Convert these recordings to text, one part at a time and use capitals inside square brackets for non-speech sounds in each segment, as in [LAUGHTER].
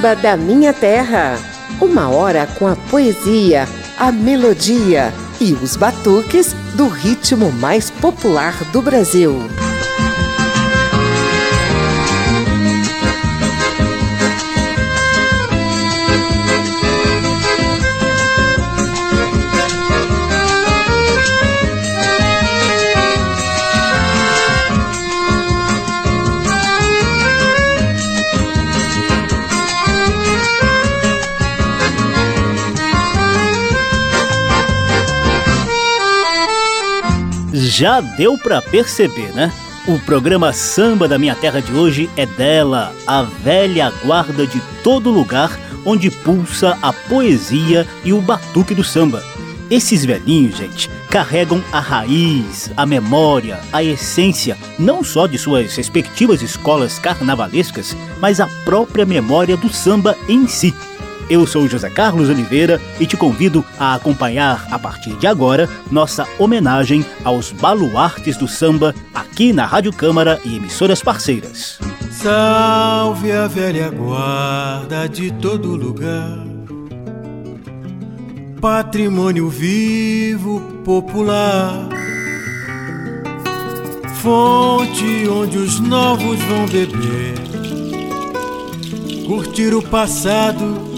Samba da Minha Terra. Uma hora com a poesia, a melodia e os batuques do ritmo mais popular do Brasil. Já deu para perceber, né? O programa Samba da Minha Terra de hoje é dela, a velha guarda de todo lugar onde pulsa a poesia e o batuque do samba. Esses velhinhos, gente, carregam a raiz, a memória, a essência, não só de suas respectivas escolas carnavalescas, mas a própria memória do samba em si. Eu sou José Carlos Oliveira e te convido a acompanhar a partir de agora nossa homenagem aos baluartes do samba aqui na Rádio Câmara e emissoras parceiras. Salve a velha guarda de todo lugar, patrimônio vivo popular, fonte onde os novos vão beber, curtir o passado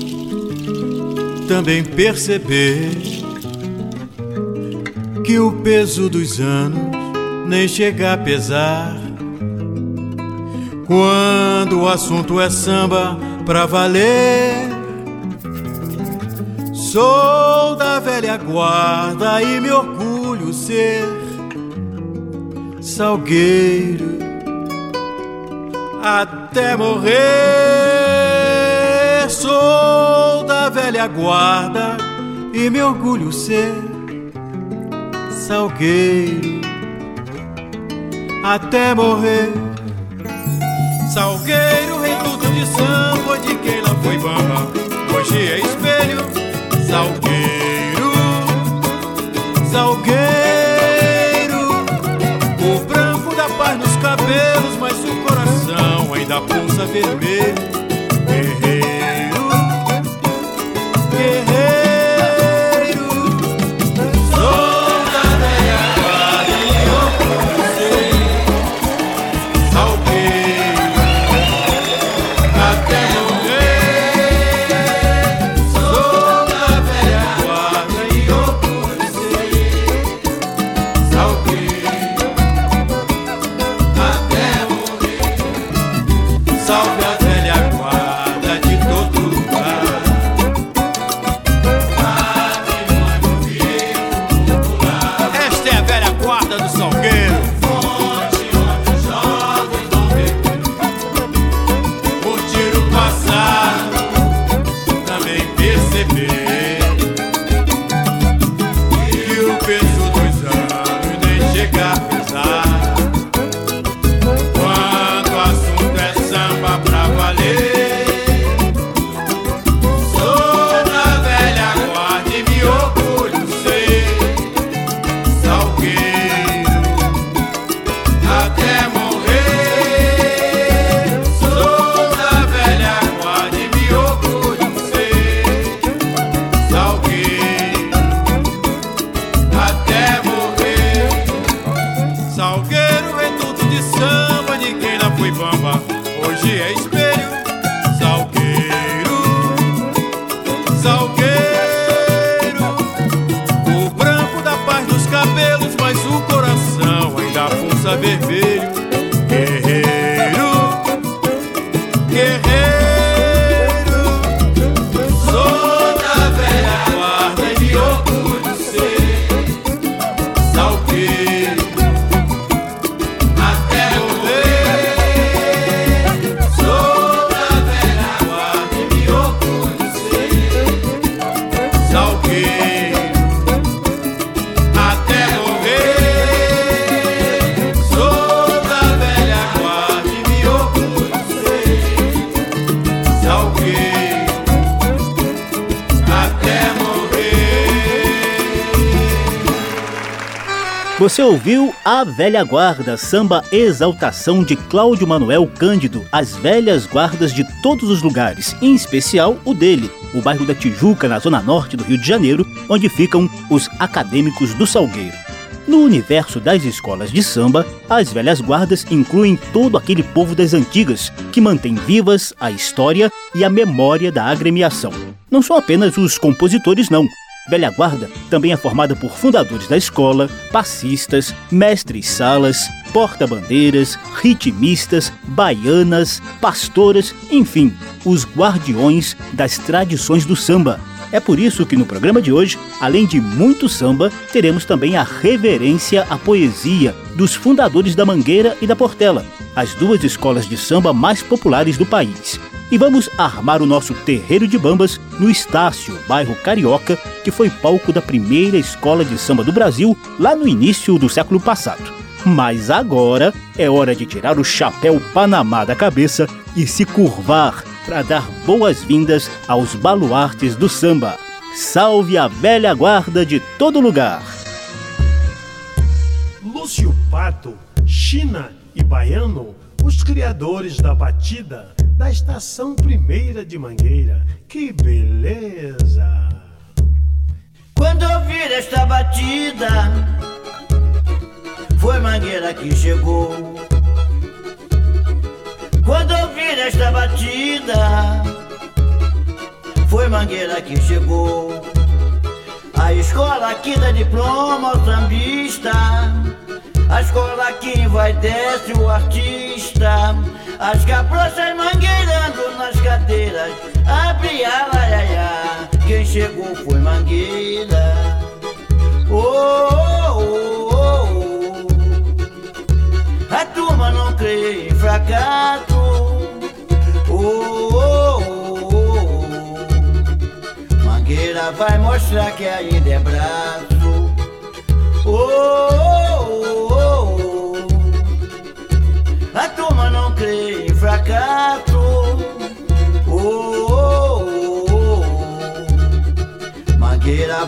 também perceber que o peso dos anos nem chega a pesar. Quando o assunto é samba pra valer, sou da velha guarda e me orgulho ser salgueiro até morrer. Sou velha guarda e me orgulho ser salgueiro até morrer. Salgueiro, reduto de samba de quem lá foi bamba, hoje é espelho. Salgueiro, salgueiro, o branco da paz nos cabelos, mas o coração ainda pulsa vermelho. A Velha Guarda, samba exaltação de Cláudio Manuel Cândido, as velhas guardas de todos os lugares, em especial o dele, o bairro da Tijuca, na zona norte do Rio de Janeiro, onde ficam os acadêmicos do Salgueiro. No universo das escolas de samba, as velhas guardas incluem todo aquele povo das antigas que mantém vivas a história e a memória da agremiação. Não são apenas os compositores, não. Velha Guarda também é formada por fundadores da escola, passistas, mestres-salas, porta-bandeiras, ritmistas, baianas, pastoras, enfim, os guardiões das tradições do samba. É por isso que no programa de hoje, além de muito samba, teremos também a reverência à poesia dos fundadores da Mangueira e da Portela, as duas escolas de samba mais populares do país e vamos armar o nosso terreiro de bambas no Estácio, bairro Carioca, que foi palco da primeira escola de samba do Brasil lá no início do século passado. Mas agora é hora de tirar o chapéu Panamá da cabeça e se curvar para dar boas-vindas aos baluartes do samba. Salve a velha guarda de todo lugar! Lúcio Pato, China e Baiano, os criadores da batida da estação primeira de Mangueira. Que beleza! Quando ouvir esta batida, foi Mangueira que chegou. Quando ouvir esta batida, foi Mangueira que chegou. A escola aqui dá diploma ao sambista. A escola aqui vai desce o artista. As cabrochas mangueirando nas cadeiras. Abre a laiaia Quem chegou foi mangueira. Oh, oh, oh, oh. A turma não crê em fracasso. Oh, oh, oh, Mangueira vai mostrar que ainda é braço. Oh, oh,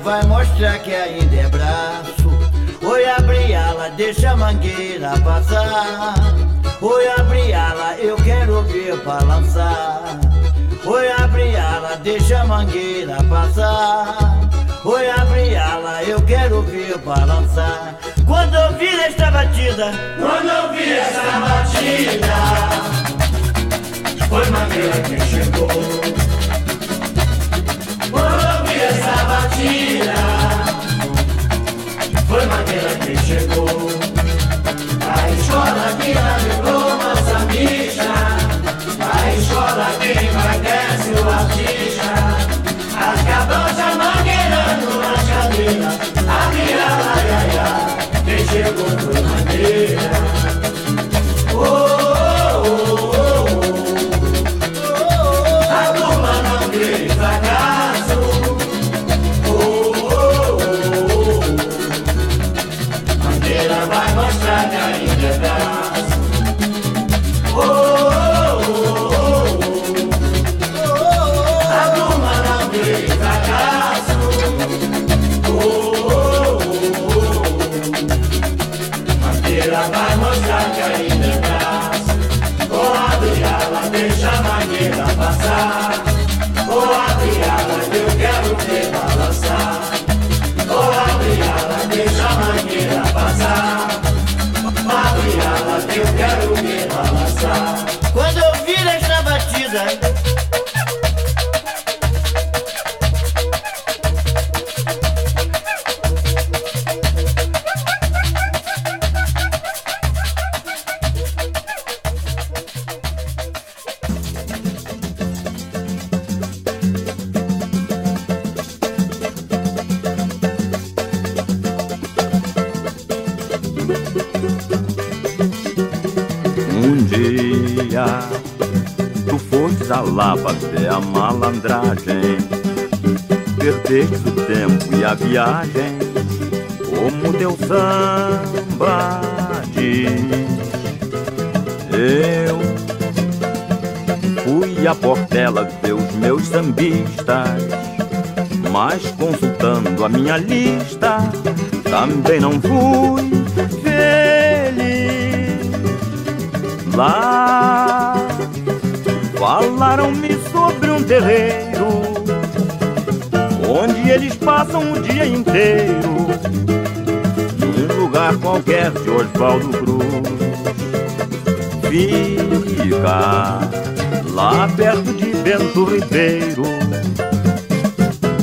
vai mostrar que ainda é braço. Oi, abre ala, deixa a mangueira passar. Oi, abre ala, eu quero ver balançar. Oi, abre ala, deixa a mangueira passar. Oi, abre ala, eu quero ver balançar. Quando ouvir esta batida, quando ouvir esta batida. Foi Mangueira quem chegou batida Foi Mangueira quem chegou. A escola que na diploma sambista A escola que vai desce o artista lá fazer a malandragem. Perdeste o tempo e a viagem, como teu samba diz. Eu fui à portela ver os meus sambistas, mas consultando a minha lista, também não fui feliz. Lá falaram-me um terreiro onde eles passam o dia inteiro num lugar qualquer de Oswaldo Cruz. Fica lá perto de Bento Ribeiro,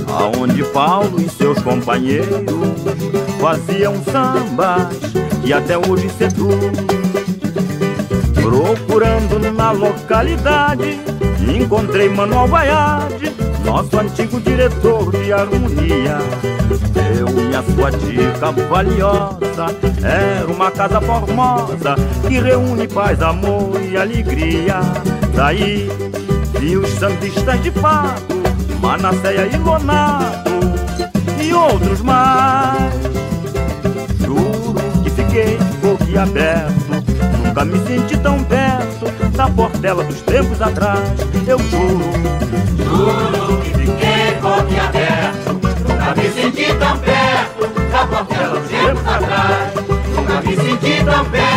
aonde Paulo e seus companheiros faziam sambas e até hoje seduz. Procurando na localidade, encontrei Manuel Baiade, nosso antigo diretor de harmonia. Eu e a sua dica valiosa, era uma casa formosa que reúne paz, amor e alegria. Daí vi os sambistas de fato, Manasseia e Lonato e outros mais. Juro que fiquei boquiaberto, nunca me senti tão perto da portela dos tempos atrás. Eu juro, Juro que fiquei boquiaberto, nunca me senti tão perto da portela dos tempos atrás. Nunca me senti tão perto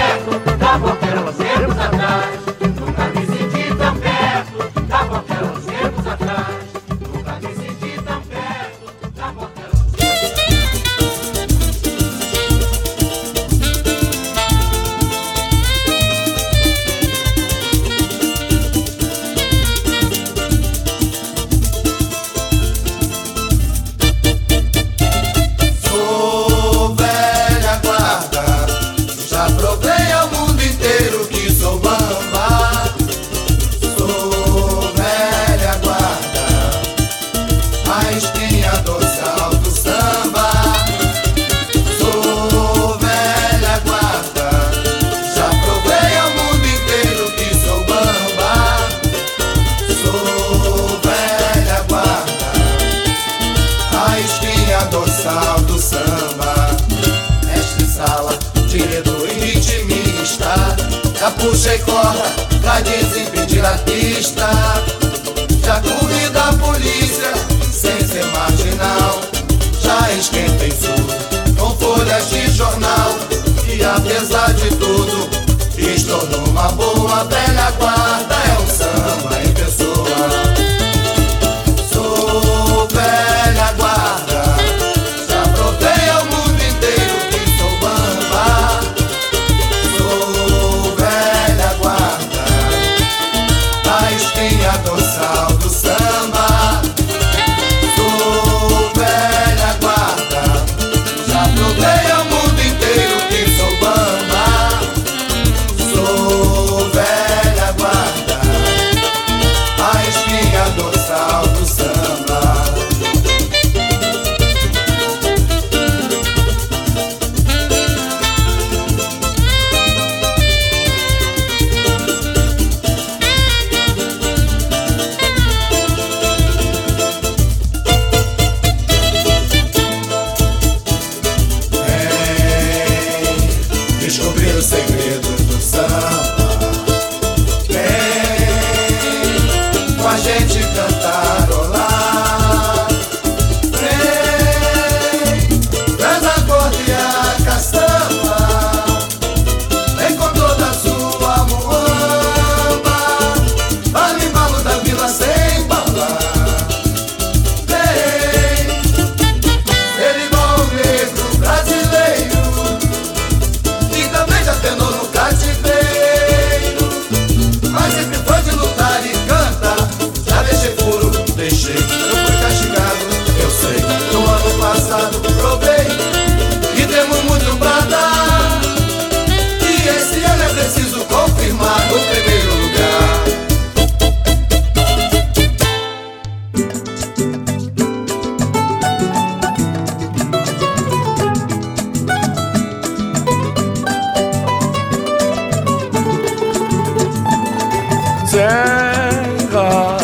Serra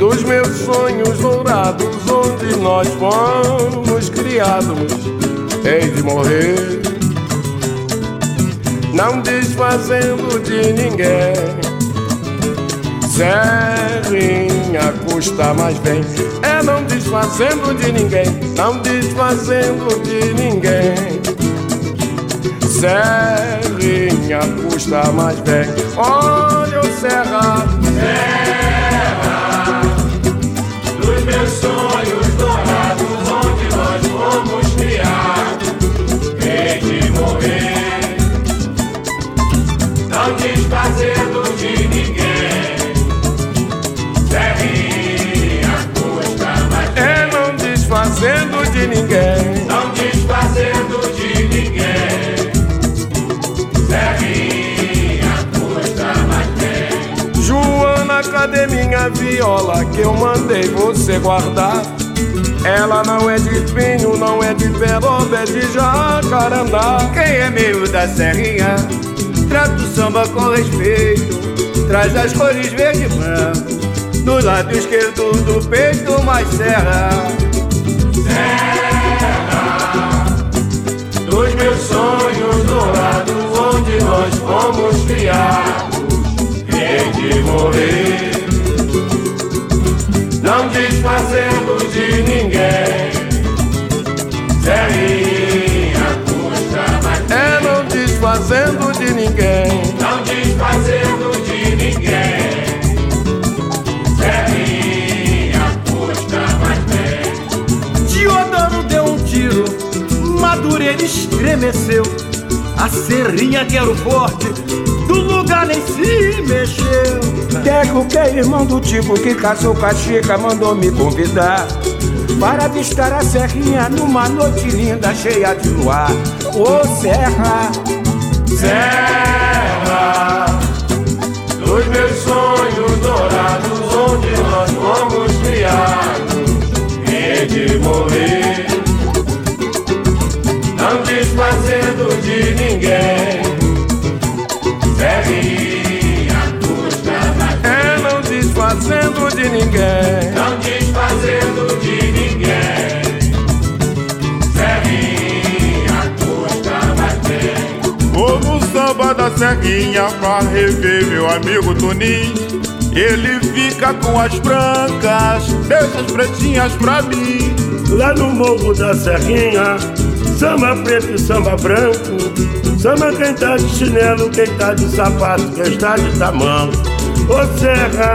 dos meus sonhos dourados, onde nós fomos criados, hei de morrer, não desfazendo de ninguém. Serrinha custa mais bem. É não desfazendo de ninguém, não desfazendo de ninguém. Serrinha custa mais bem. Olha o Serra cadê minha viola que eu mandei você guardar? Ela não é de pinho, não é de peroba, é de jacarandá. Quem é meio da serrinha, trata o samba com respeito. Traz as cores verde e branco, no lado esquerdo do peito mais serra. Dos meus sonhos dourados, onde nós fomos criados. Hei de morrer, não desfazendo de ninguém. Serrinha custa mais É não desfazendo de ninguém. não desfazendo de ninguém. Serrinha custa mais bem. Diodoro deu um tiro, Madureira estremeceu. A serrinha que era o forte, do lugar nem se mexeu. Deco, que é irmão do tipo que casou com a Chica, mandou me convidar para avistar a serrinha numa noite linda, cheia de luar. Ô Serra, Serra dos meus sonhos dourados, onde nós fomos criados. Hei de morrer, não desfazendo de ninguém. Serrinha desfazendo de ninguém. não desfazendo de ninguém. Serrinha custa mais bem. Vou no samba da Serrinha pra rever meu amigo Toninho. Ele fica com as brancas, deixa as pretinhas pra mim. Lá no morro da Serrinha, samba preto e samba branco. Samba quem tá de chinelo, quem tá de sapato, quem está de tamanho. Ô Serra,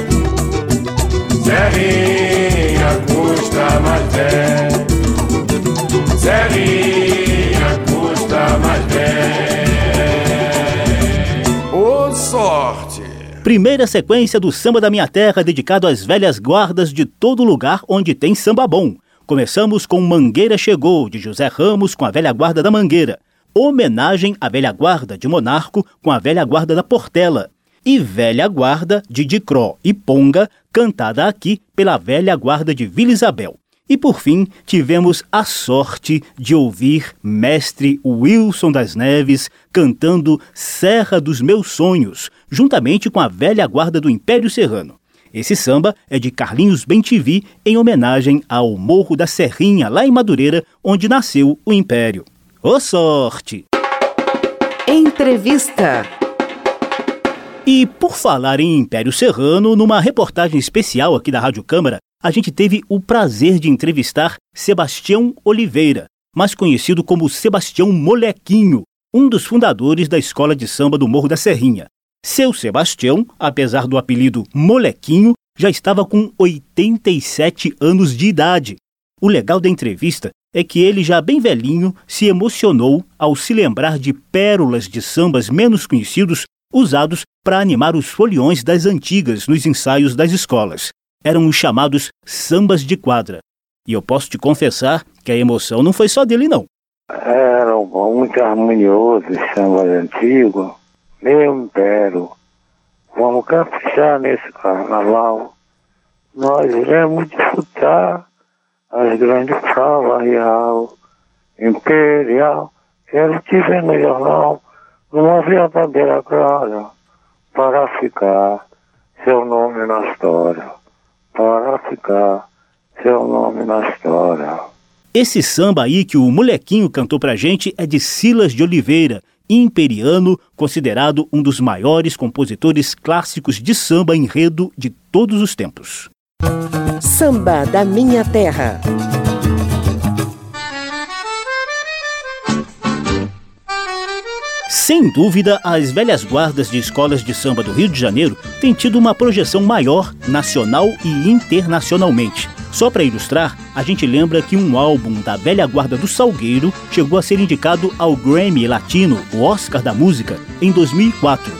Serrinha custa mais bem. Serrinha custa mais bem. Ô sorte! Primeira sequência do Samba da Minha Terra dedicado às velhas guardas de todo lugar onde tem samba bom. Começamos com Mangueira Chegou, de José Ramos com a velha guarda da Mangueira. Homenagem à velha guarda de Monarco com a velha guarda da Portela. E Velha Guarda de Dicró e Ponga, cantada aqui pela velha guarda de Vila Isabel. E por fim, tivemos a sorte de ouvir mestre Wilson das Neves cantando Serra dos Meus Sonhos, juntamente com a velha guarda do Império Serrano. Esse samba é de Carlinhos Bentivi em homenagem ao Morro da Serrinha, lá em Madureira, onde nasceu o Império. Ô sorte! Entrevista. E por falar em Império Serrano, numa reportagem especial aqui da Rádio Câmara, a gente teve o prazer de entrevistar Sebastião Oliveira, mais conhecido como Sebastião Molequinho, um dos fundadores da escola de samba do Morro da Serrinha. Seu Sebastião, apesar do apelido Molequinho, já estava com 87 anos de idade. O legal da entrevista é que ele, já bem velhinho, se emocionou ao se lembrar de pérolas de sambas menos conhecidos usados para animar os foliões das antigas nos ensaios das escolas. Eram os chamados sambas de quadra. E eu posso te confessar que a emoção não foi só dele, não. Era muito harmonioso esse samba antigo. Meu império, vamos caprichar nesse carnaval. nós iremos disputar as grandes provas real, imperial. Quero te ver no jornal, numa verdadeira glória, para ficar seu nome na história, para ficar seu nome na história. Esse samba aí que o molequinho cantou pra gente é de Silas de Oliveira, imperiano, considerado um dos maiores compositores clássicos de samba enredo de todos os tempos. Samba da Minha Terra. Sem dúvida, as velhas guardas de escolas de samba do Rio de Janeiro têm tido uma projeção maior nacional e internacionalmente. Só para ilustrar, a gente lembra que um álbum da velha guarda do Salgueiro chegou a ser indicado ao Grammy Latino, o Oscar da Música, em 2004.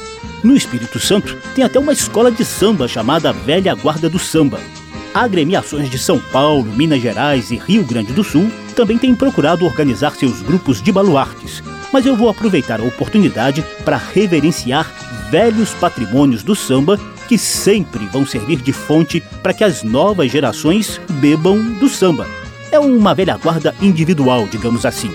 No Espírito Santo, tem até uma escola de samba chamada Velha Guarda do Samba. Agremiações de São Paulo, Minas Gerais e Rio Grande do Sul também têm procurado organizar seus grupos de baluartes, mas eu vou aproveitar a oportunidade para reverenciar velhos patrimônios do samba que sempre vão servir de fonte para que as novas gerações bebam do samba. É uma velha guarda individual, digamos assim.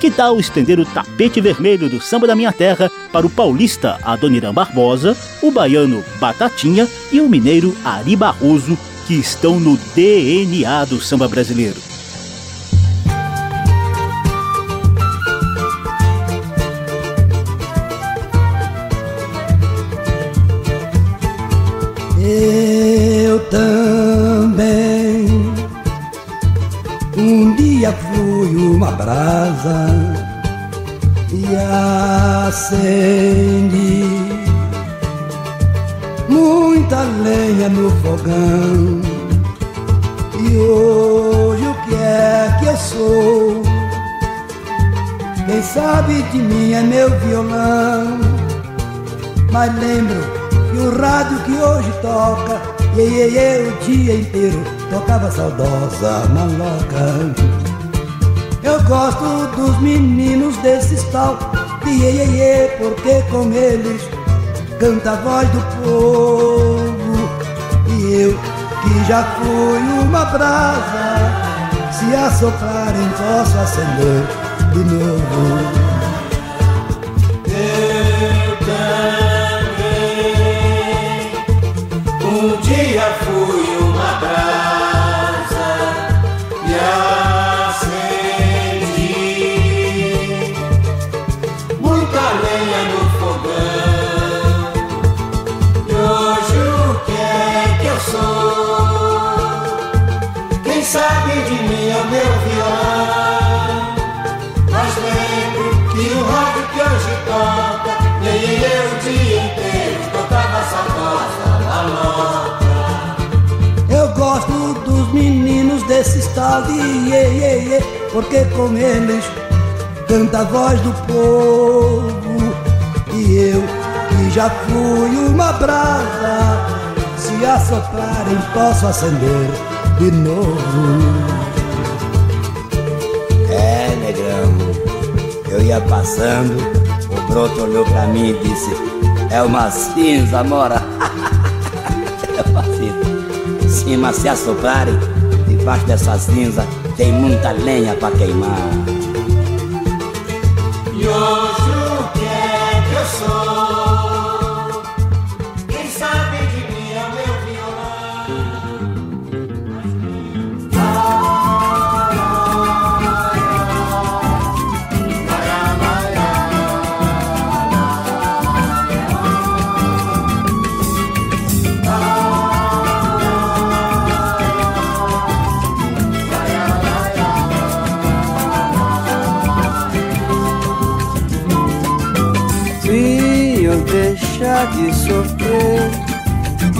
Que tal estender o tapete vermelho do samba da minha terra para o paulista Adoniran Barbosa, o baiano Batatinha e o mineiro Ari Barroso, que estão no DNA do samba brasileiro? Eu também um dia fui uma brasa e acendi muita lenha no fogão. E hoje o que é que eu sou? Quem sabe de mim é meu violão, mas lembro e o rádio que hoje toca, iê, o dia inteiro tocava saudosa maloca. Eu gosto dos meninos desses tal, de porque com eles canta a voz do povo. E eu, que já fui uma brasa, se assoplarem posso acender de novo. Desses tal de iê, iê, iê, porque com eles canta a voz do povo. E eu, que já fui uma brasa, se assoplarem posso acender de novo. É, negrão, eu ia passando, o broto olhou pra mim e disse: É uma cinza, mora. [LAUGHS] é fácil. Sim, mas se assoplarem Debaixo dessa cinza tem muita lenha pra queimar. E hoje o que é que eu sou?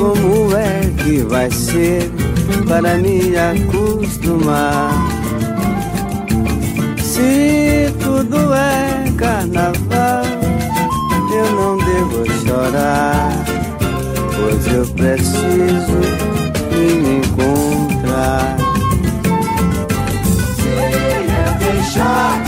Como é que vai ser para me acostumar? Se tudo é carnaval, eu não devo chorar, pois eu preciso me encontrar. Se eu deixar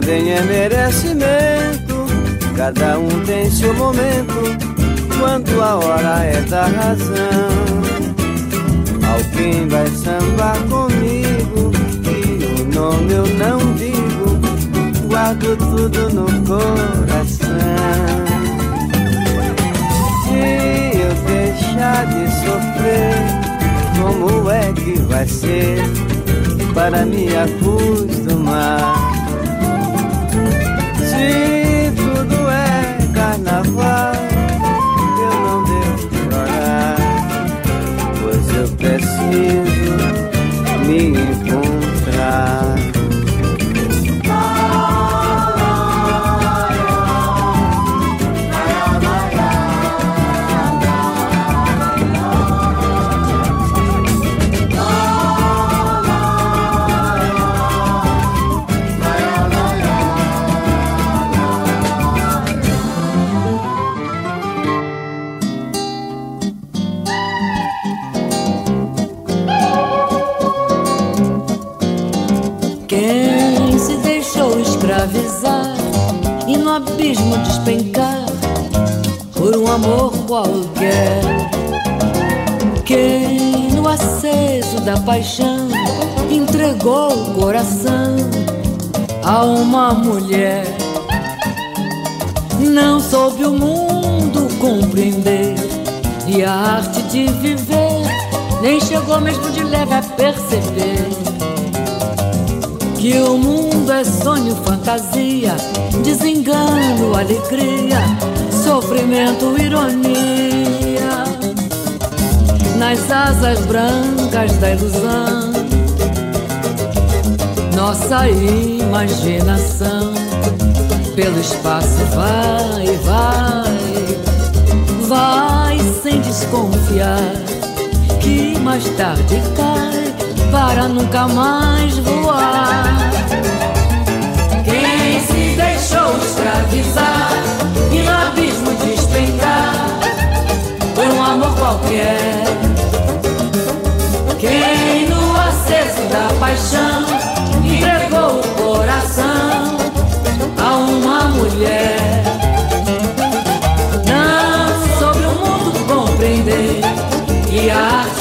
também é merecimento. Cada um tem seu momento, quando a hora é da razão. Alguém vai sambar comigo, e o nome eu não digo, guardo tudo no coração. Se eu deixar de sofrer, como é que vai ser para me acostumar? Mesmo de leve a perceber que o mundo é sonho, fantasia, desengano, alegria, sofrimento, ironia. Nas asas brancas da ilusão, nossa imaginação pelo espaço vai, vai, vai sem desconfiar mais tarde cai para nunca mais voar. Quem se deixou escravizar e no abismo despencar por um amor qualquer. Quem no acesso da paixão entregou o coração a uma mulher. Não sobre o mundo compreender e a arte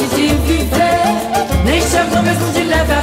mesmo de leve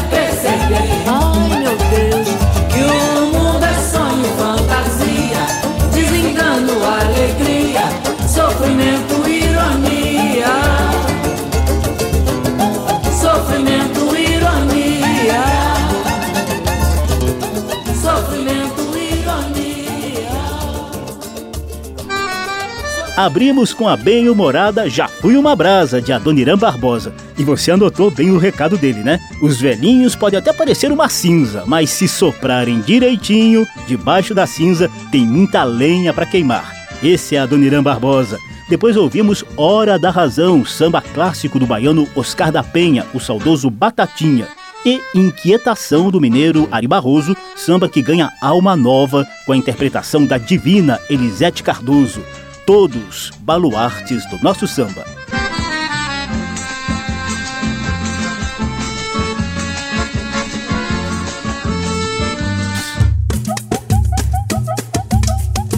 Abrimos com a bem-humorada Já Fui Uma Brasa, de Adoniran Barbosa. E você anotou bem o recado dele, né? Os velhinhos podem até parecer uma cinza, mas se soprarem direitinho, debaixo da cinza tem muita lenha para queimar. Esse é Adoniran Barbosa. Depois ouvimos Hora da Razão, samba clássico do baiano Oscar da Penha, o saudoso Batatinha. E Inquietação do mineiro Ari Barroso, samba que ganha alma nova com a interpretação da divina Elisete Cardoso todos baluartes do nosso samba.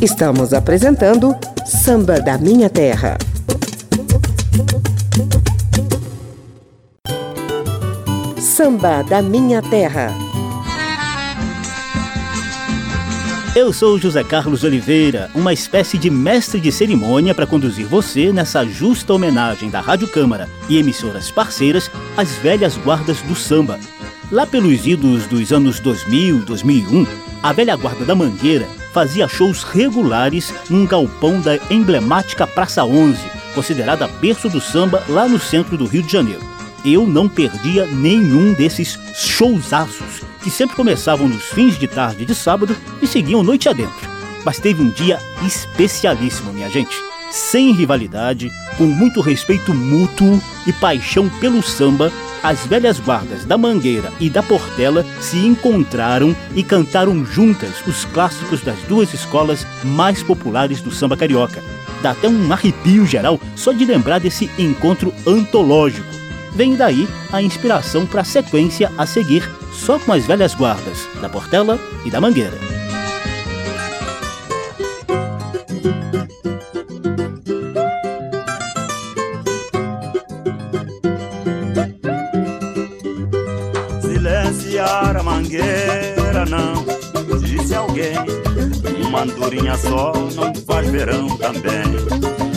Estamos apresentando Samba da Minha Terra. Samba da Minha Terra. Eu sou José Carlos Oliveira, uma espécie de mestre de cerimônia para conduzir você nessa justa homenagem da Rádio Câmara e emissoras parceiras às velhas guardas do samba. Lá pelos idos dos anos 2000, 2001, a velha guarda da Mangueira fazia shows regulares num galpão da emblemática Praça 11, considerada berço do samba lá no centro do Rio de Janeiro. Eu não perdia nenhum desses showzaços que sempre começavam nos fins de tarde de sábado e seguiam noite adentro. Mas teve um dia especialíssimo, minha gente. Sem rivalidade, com muito respeito mútuo e paixão pelo samba, as velhas guardas da Mangueira e da Portela se encontraram e cantaram juntas os clássicos das duas escolas mais populares do samba carioca. Dá até um arrepio geral só de lembrar desse encontro antológico. Vem daí a inspiração para a sequência a seguir, só com as velhas guardas, da Portela e da Mangueira. Silenciar a mangueira, não, disse alguém. Uma andorinha só não faz verão também.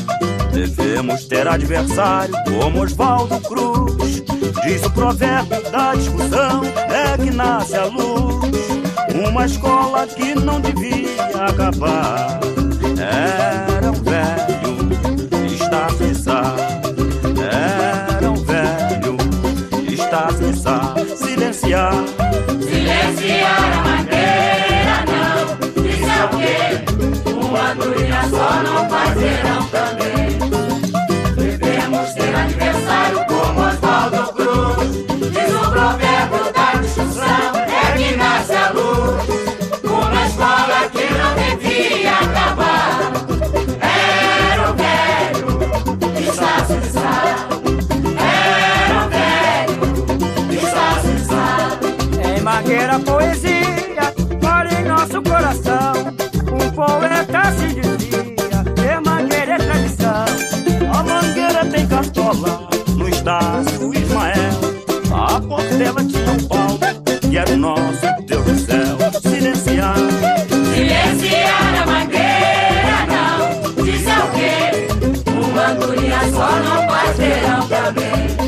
Devemos ter adversário como Oswaldo Cruz. Diz o provérbio da discussão: é que nasce a luz. Uma escola que não devia acabar. Era um velho estafizado. Era um velho estafizado. Silenciar. Silenciar Miami.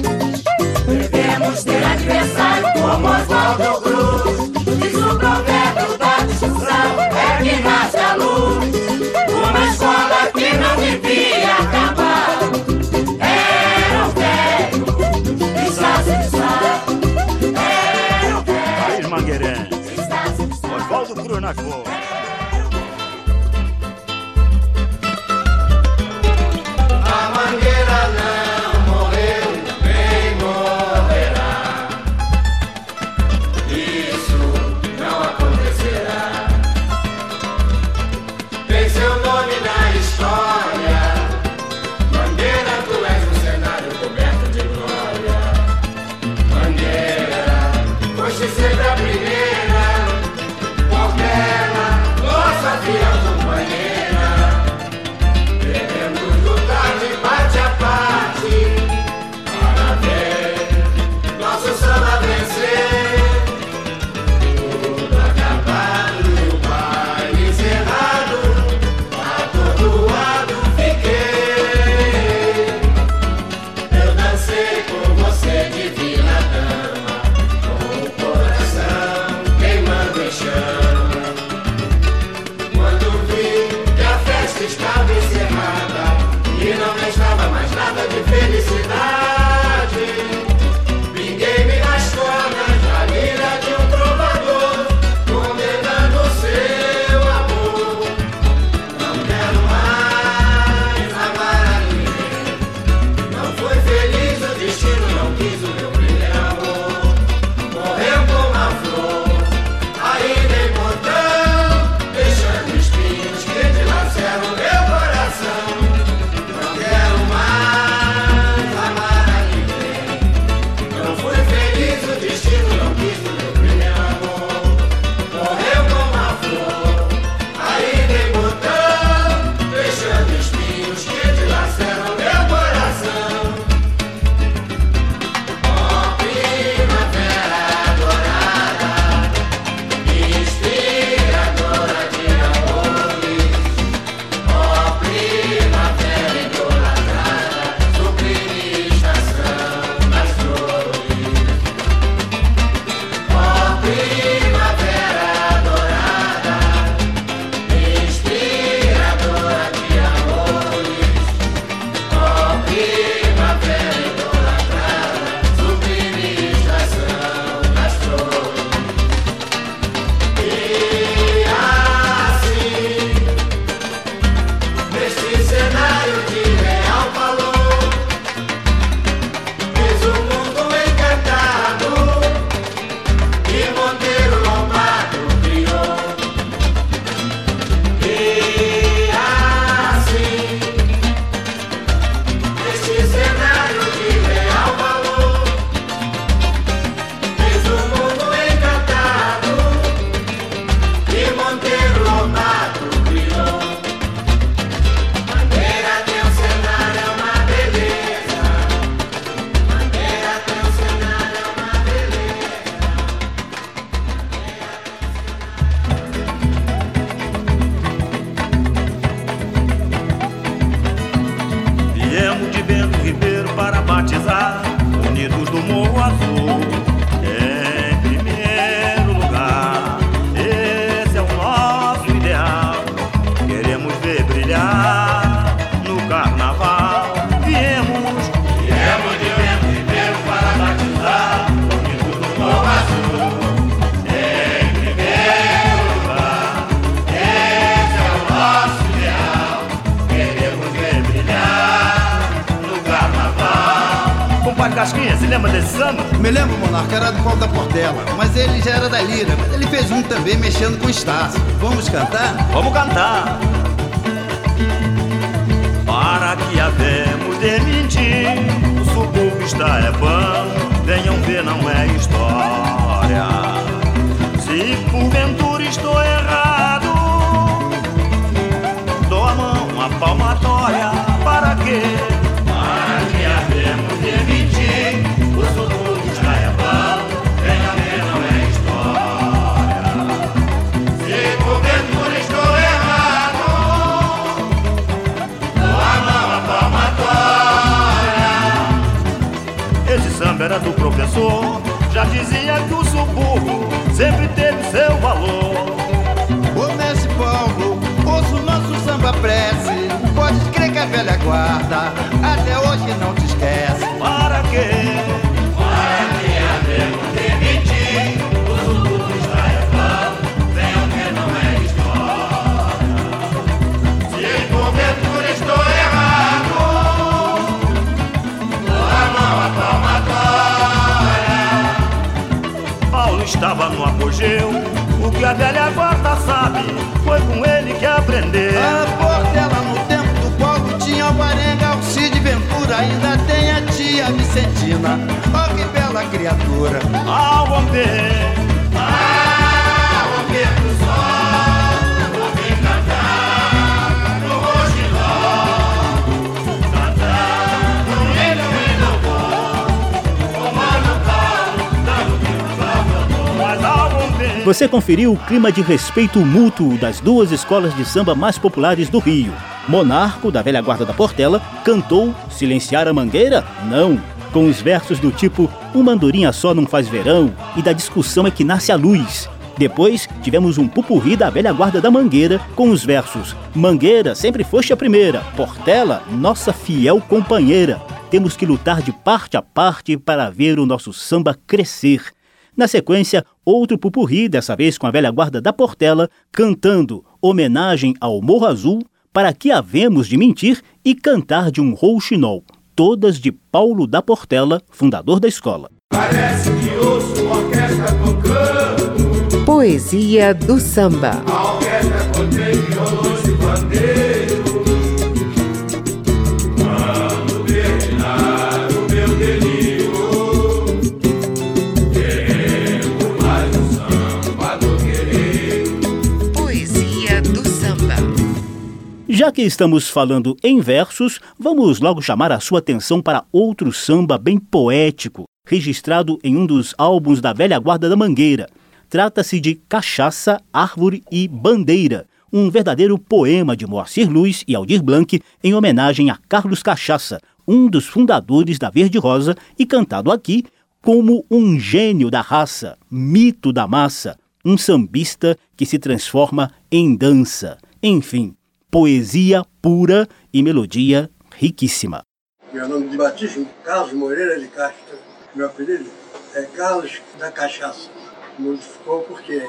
É história. Se porventura estou errado, dou a mão, a palmatória, para quê? Para que havemos de mentir, o subúrbio está é bom, venham ver, não é história. Se porventura estou errado, Esse samba era do professor, já dizia que o subúrbio sempre teve seu valor. Ô mestre Paulo, ouça o nosso samba prece. Pode crer que a velha guarda até hoje não te esquece. Para quê? Estava no apogeu, o que a velha guarda sabe, foi com ele que aprendeu. A Portela no tempo do Paulo tinha o Barenga, Alcide Ventura, ainda tem a tia Vicentina. Oh, que bela criatura. Ao romper, ao Você conferiu o clima de respeito mútuo das duas escolas de samba mais populares do Rio. Monarco, da velha guarda da Portela, cantou Silenciar a Mangueira? Não. Com os versos do tipo Uma andorinha só não faz verão e da discussão é que nasce a luz. Depois tivemos um pupurri da velha guarda da Mangueira com os versos Mangueira sempre foste a primeira, Portela, nossa fiel companheira. Temos que lutar de parte a parte para ver o nosso samba crescer. Na sequência, outro pupurri, dessa vez com a velha guarda da Portela, cantando homenagem ao Morro Azul, para que havemos de mentir e cantar de um rouxinol, todas de Paulo da Portela, fundador da escola. Parece que ouço uma orquestra tocando. Poesia do samba. A orquestra contém violões e pandeiro. Já que estamos falando em versos, vamos logo chamar a sua atenção para outro samba bem poético, registrado em um dos álbuns da velha guarda da Mangueira. Trata-se de Cachaça, Árvore e Bandeira, um verdadeiro poema de Moacir Luz e Aldir Blanc em homenagem a Carlos Cachaça, um dos fundadores da Verde Rosa e cantado aqui como um gênio da raça, mito da massa, um sambista que se transforma em dança. Enfim, poesia pura e melodia riquíssima. Meu nome de batismo, Carlos Moreira de Castro. Meu apelido é Carlos da Cachaça. Modificou porque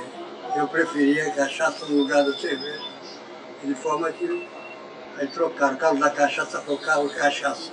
eu preferia cachaça no lugar da cerveja. De forma que aí trocaram Carlos da Cachaça por Carlos Cachaça.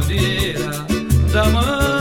bandeira da mãe.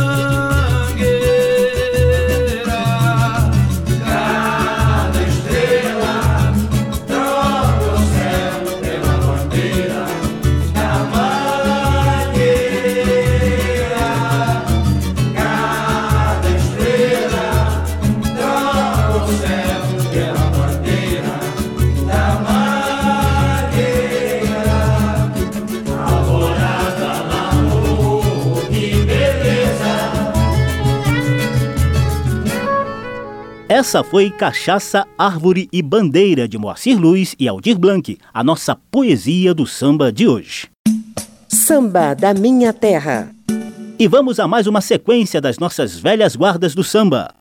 Essa foi Cachaça, Árvore e Bandeira de Moacir Luiz e Aldir Blanc, a nossa poesia do samba de hoje. Samba da Minha Terra. E vamos a mais uma sequência das nossas velhas guardas do samba.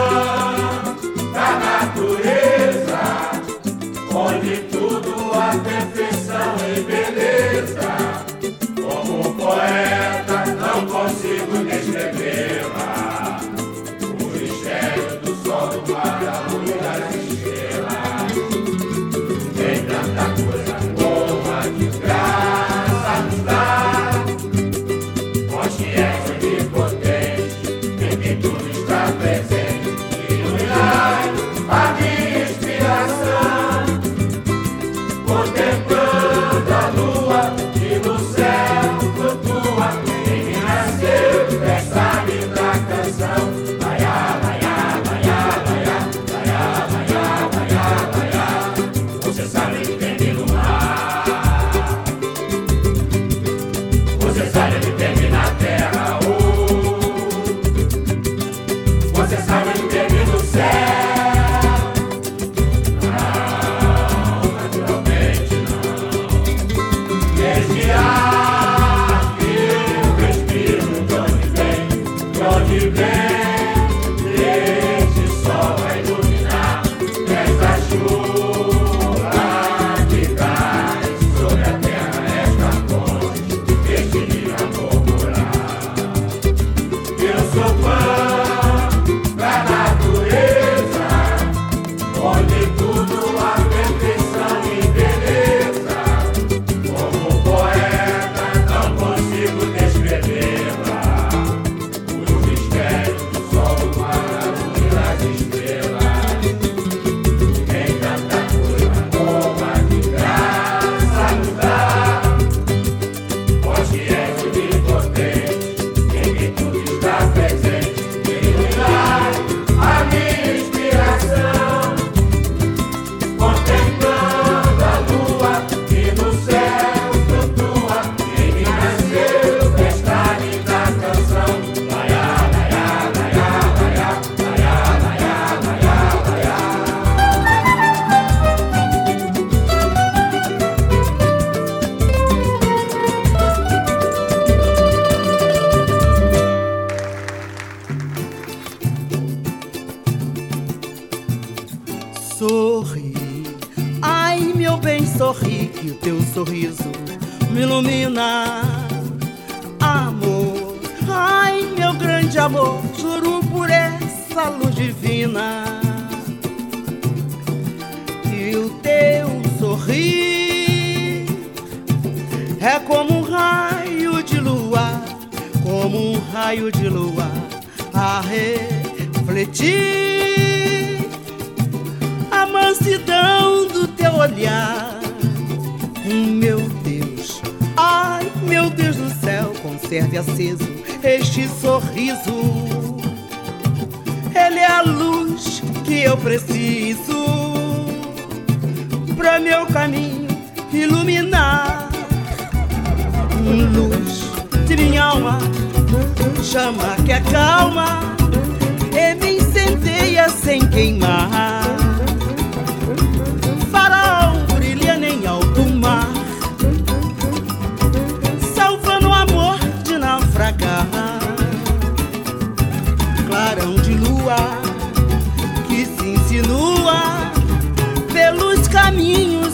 Oh.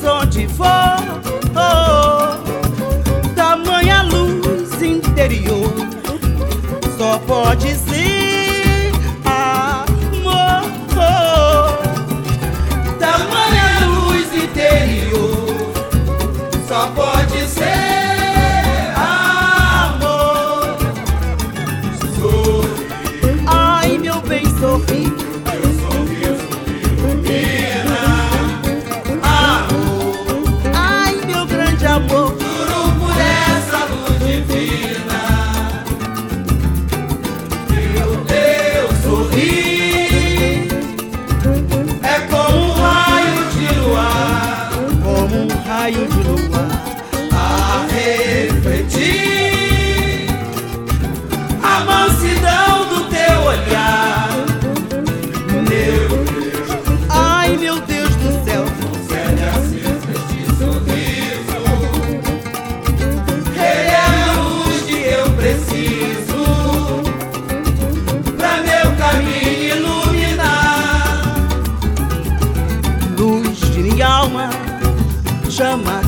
Onde for. Oh, tamanha luz interior só pode ser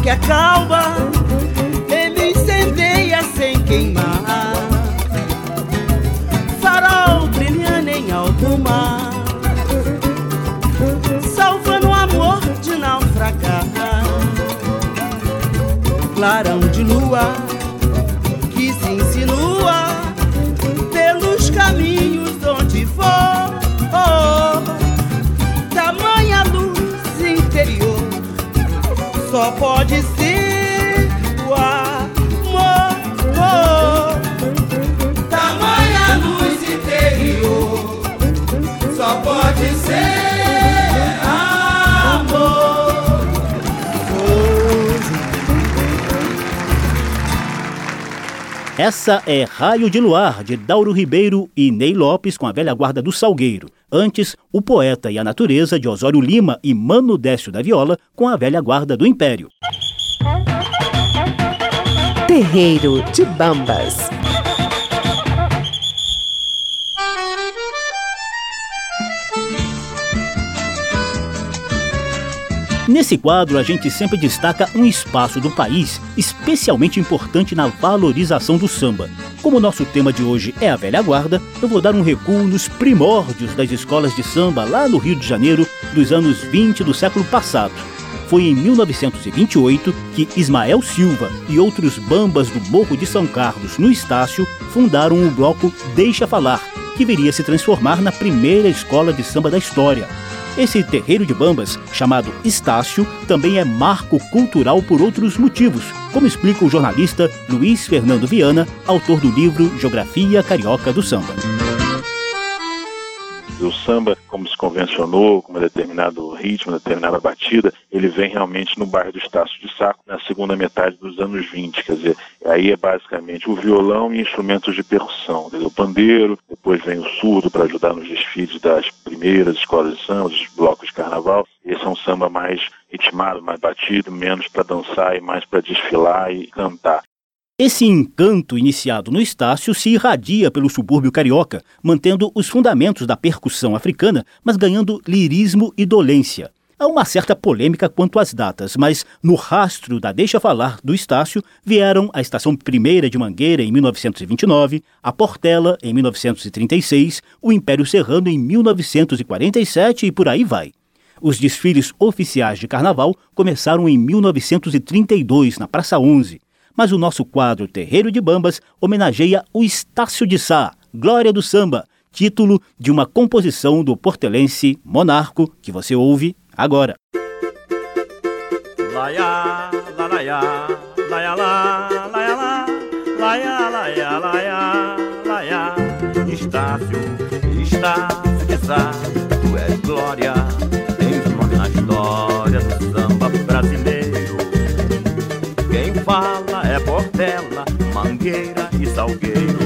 que acalma e me incendeia sem queimar. Farol brilhando em alto mar, salvando o amor de naufragar. Clarão de lua só pode ser o amor. Tamanha luz interior só pode ser amor. Essa é Raio de Luar, de Dauro Ribeiro e Ney Lopes com a velha guarda do Salgueiro. Antes, O Poeta e a Natureza, de Osório Lima e Mano Décio da Viola, com a velha guarda do Império. Terreiro de Bambas. Nesse quadro, a gente sempre destaca um espaço do país especialmente importante na valorização do samba. Como o nosso tema de hoje é a velha guarda, eu vou dar um recuo nos primórdios das escolas de samba lá no Rio de Janeiro dos anos 20 do século passado. Foi em 1928 que Ismael Silva e outros bambas do Morro de São Carlos, no Estácio, fundaram o bloco Deixa Falar, que viria a se transformar na primeira escola de samba da história. Esse terreiro de bambas, chamado Estácio, também é marco cultural por outros motivos, como explica o jornalista Luiz Fernando Viana, autor do livro Geografia Carioca do Samba. O samba, como se convencionou, com um determinado ritmo, determinada batida, ele vem realmente no bairro do Estácio de Saco, na segunda metade dos anos 20. Quer dizer, aí é basicamente o violão e instrumentos de percussão. O pandeiro, depois vem o surdo para ajudar nos desfiles das primeiras escolas de samba, dos blocos de carnaval. Esse é um samba mais ritmado, mais batido, menos para dançar e mais para desfilar e cantar. Esse encanto iniciado no Estácio se irradia pelo subúrbio carioca, mantendo os fundamentos da percussão africana, mas ganhando lirismo e dolência. Há uma certa polêmica quanto às datas, mas no rastro da Deixa Falar do Estácio vieram a Estação Primeira de Mangueira em 1929, a Portela em 1936, o Império Serrano em 1947 e por aí vai. Os desfiles oficiais de carnaval começaram em 1932, na Praça 11. Mas o nosso quadro Terreiro de Bambas homenageia o Estácio de Sá, Glória do Samba, título de uma composição do portelense Monarco, que você ouve agora. Estácio, Estácio de Sá, tu és glória, tens na história Mangueira e Salgueiro.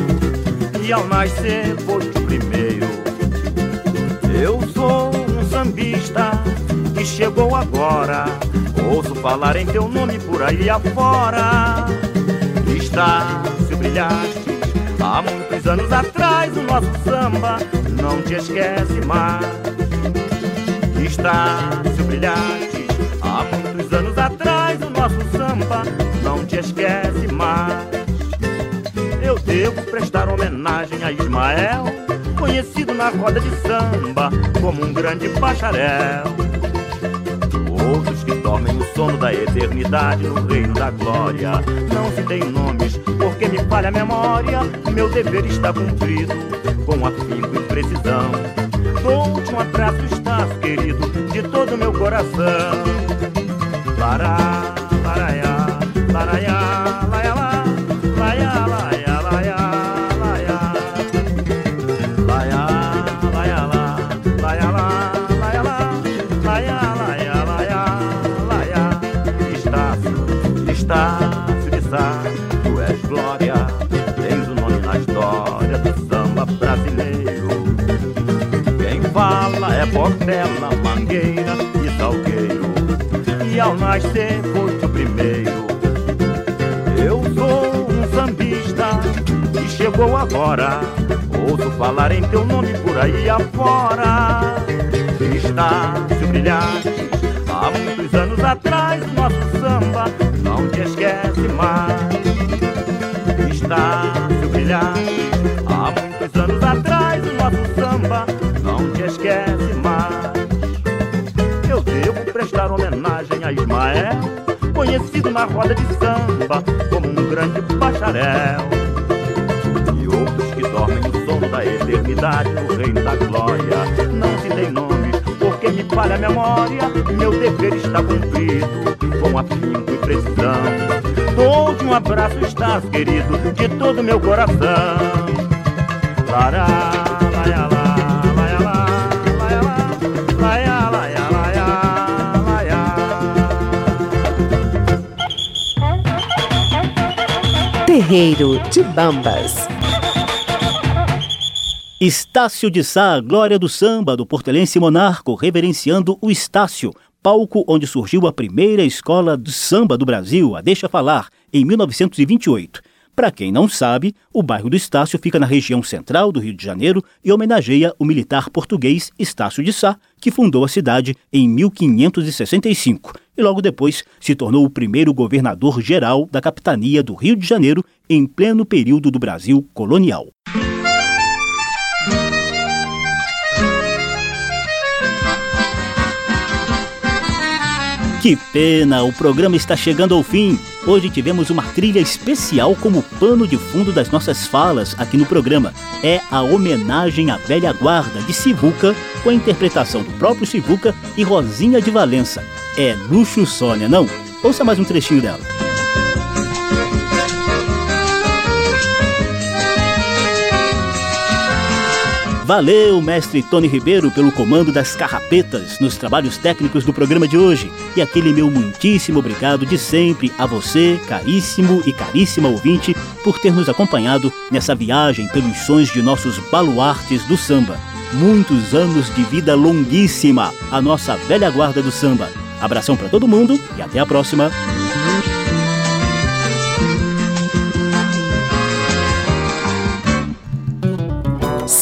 E ao nascer foste o primeiro. Eu sou um sambista que chegou agora. Ouço falar em teu nome por aí afora. Está se brilhaste há muitos anos atrás. O nosso samba não te esquece mais. Está se brilhaste há muitos anos atrás. O nosso samba não te esquece mais. Devo prestar homenagem a Ismael, conhecido na roda de samba como um grande bacharel. Outros que dormem o sono da eternidade no reino da glória. Não se tem nomes, porque me falha a memória. Meu dever está cumprido, com afinco e precisão. Dou-te um abraço, estás querido, de todo meu coração. Lará, laraiá, laraiá, Portela, Mangueira e Salgueiro. E ao nascer foste o primeiro. Eu sou um sambista que chegou agora. Ouço falar em teu nome por aí afora. Está se brilhaste há muitos anos atrás. O nosso samba não te esquece mais. Está se brilhaste há muitos anos atrás. O nosso samba não te esquece prestar homenagem a Ismael, conhecido na roda de samba como um grande bacharel. E outros que dormem o sono da eternidade no reino da glória. Não se tem nomes, porque me falha a memória. Meu dever está cumprido, com afinco e precisão. Dou-te um abraço, estás querido, de todo meu coração. Lará, Terreiro de Bambas. Estácio de Sá, Glória do Samba, do portelense Monarco, reverenciando o Estácio, palco onde surgiu a primeira escola de samba do Brasil, a Deixa Falar, em 1928. Para quem não sabe, o bairro do Estácio fica na região central do Rio de Janeiro e homenageia o militar português Estácio de Sá, que fundou a cidade em 1565 e logo depois se tornou o primeiro governador geral da capitania do Rio de Janeiro em pleno período do Brasil colonial. Que pena, o programa está chegando ao fim. Hoje tivemos uma trilha especial como pano de fundo das nossas falas aqui no programa. É a homenagem à velha guarda de Sivuca, com a interpretação do próprio Sivuca e Rosinha de Valença. É luxo Sônia, não? Ouça mais um trechinho dela. Valeu, mestre Tony Ribeiro, pelo comando das carrapetas nos trabalhos técnicos do programa de hoje. E aquele meu muitíssimo obrigado de sempre a você, caríssimo e caríssima ouvinte, por ter nos acompanhado nessa viagem pelos sons de nossos baluartes do samba. Muitos anos de vida longuíssima, a nossa velha guarda do samba. Abração para todo mundo e até a próxima.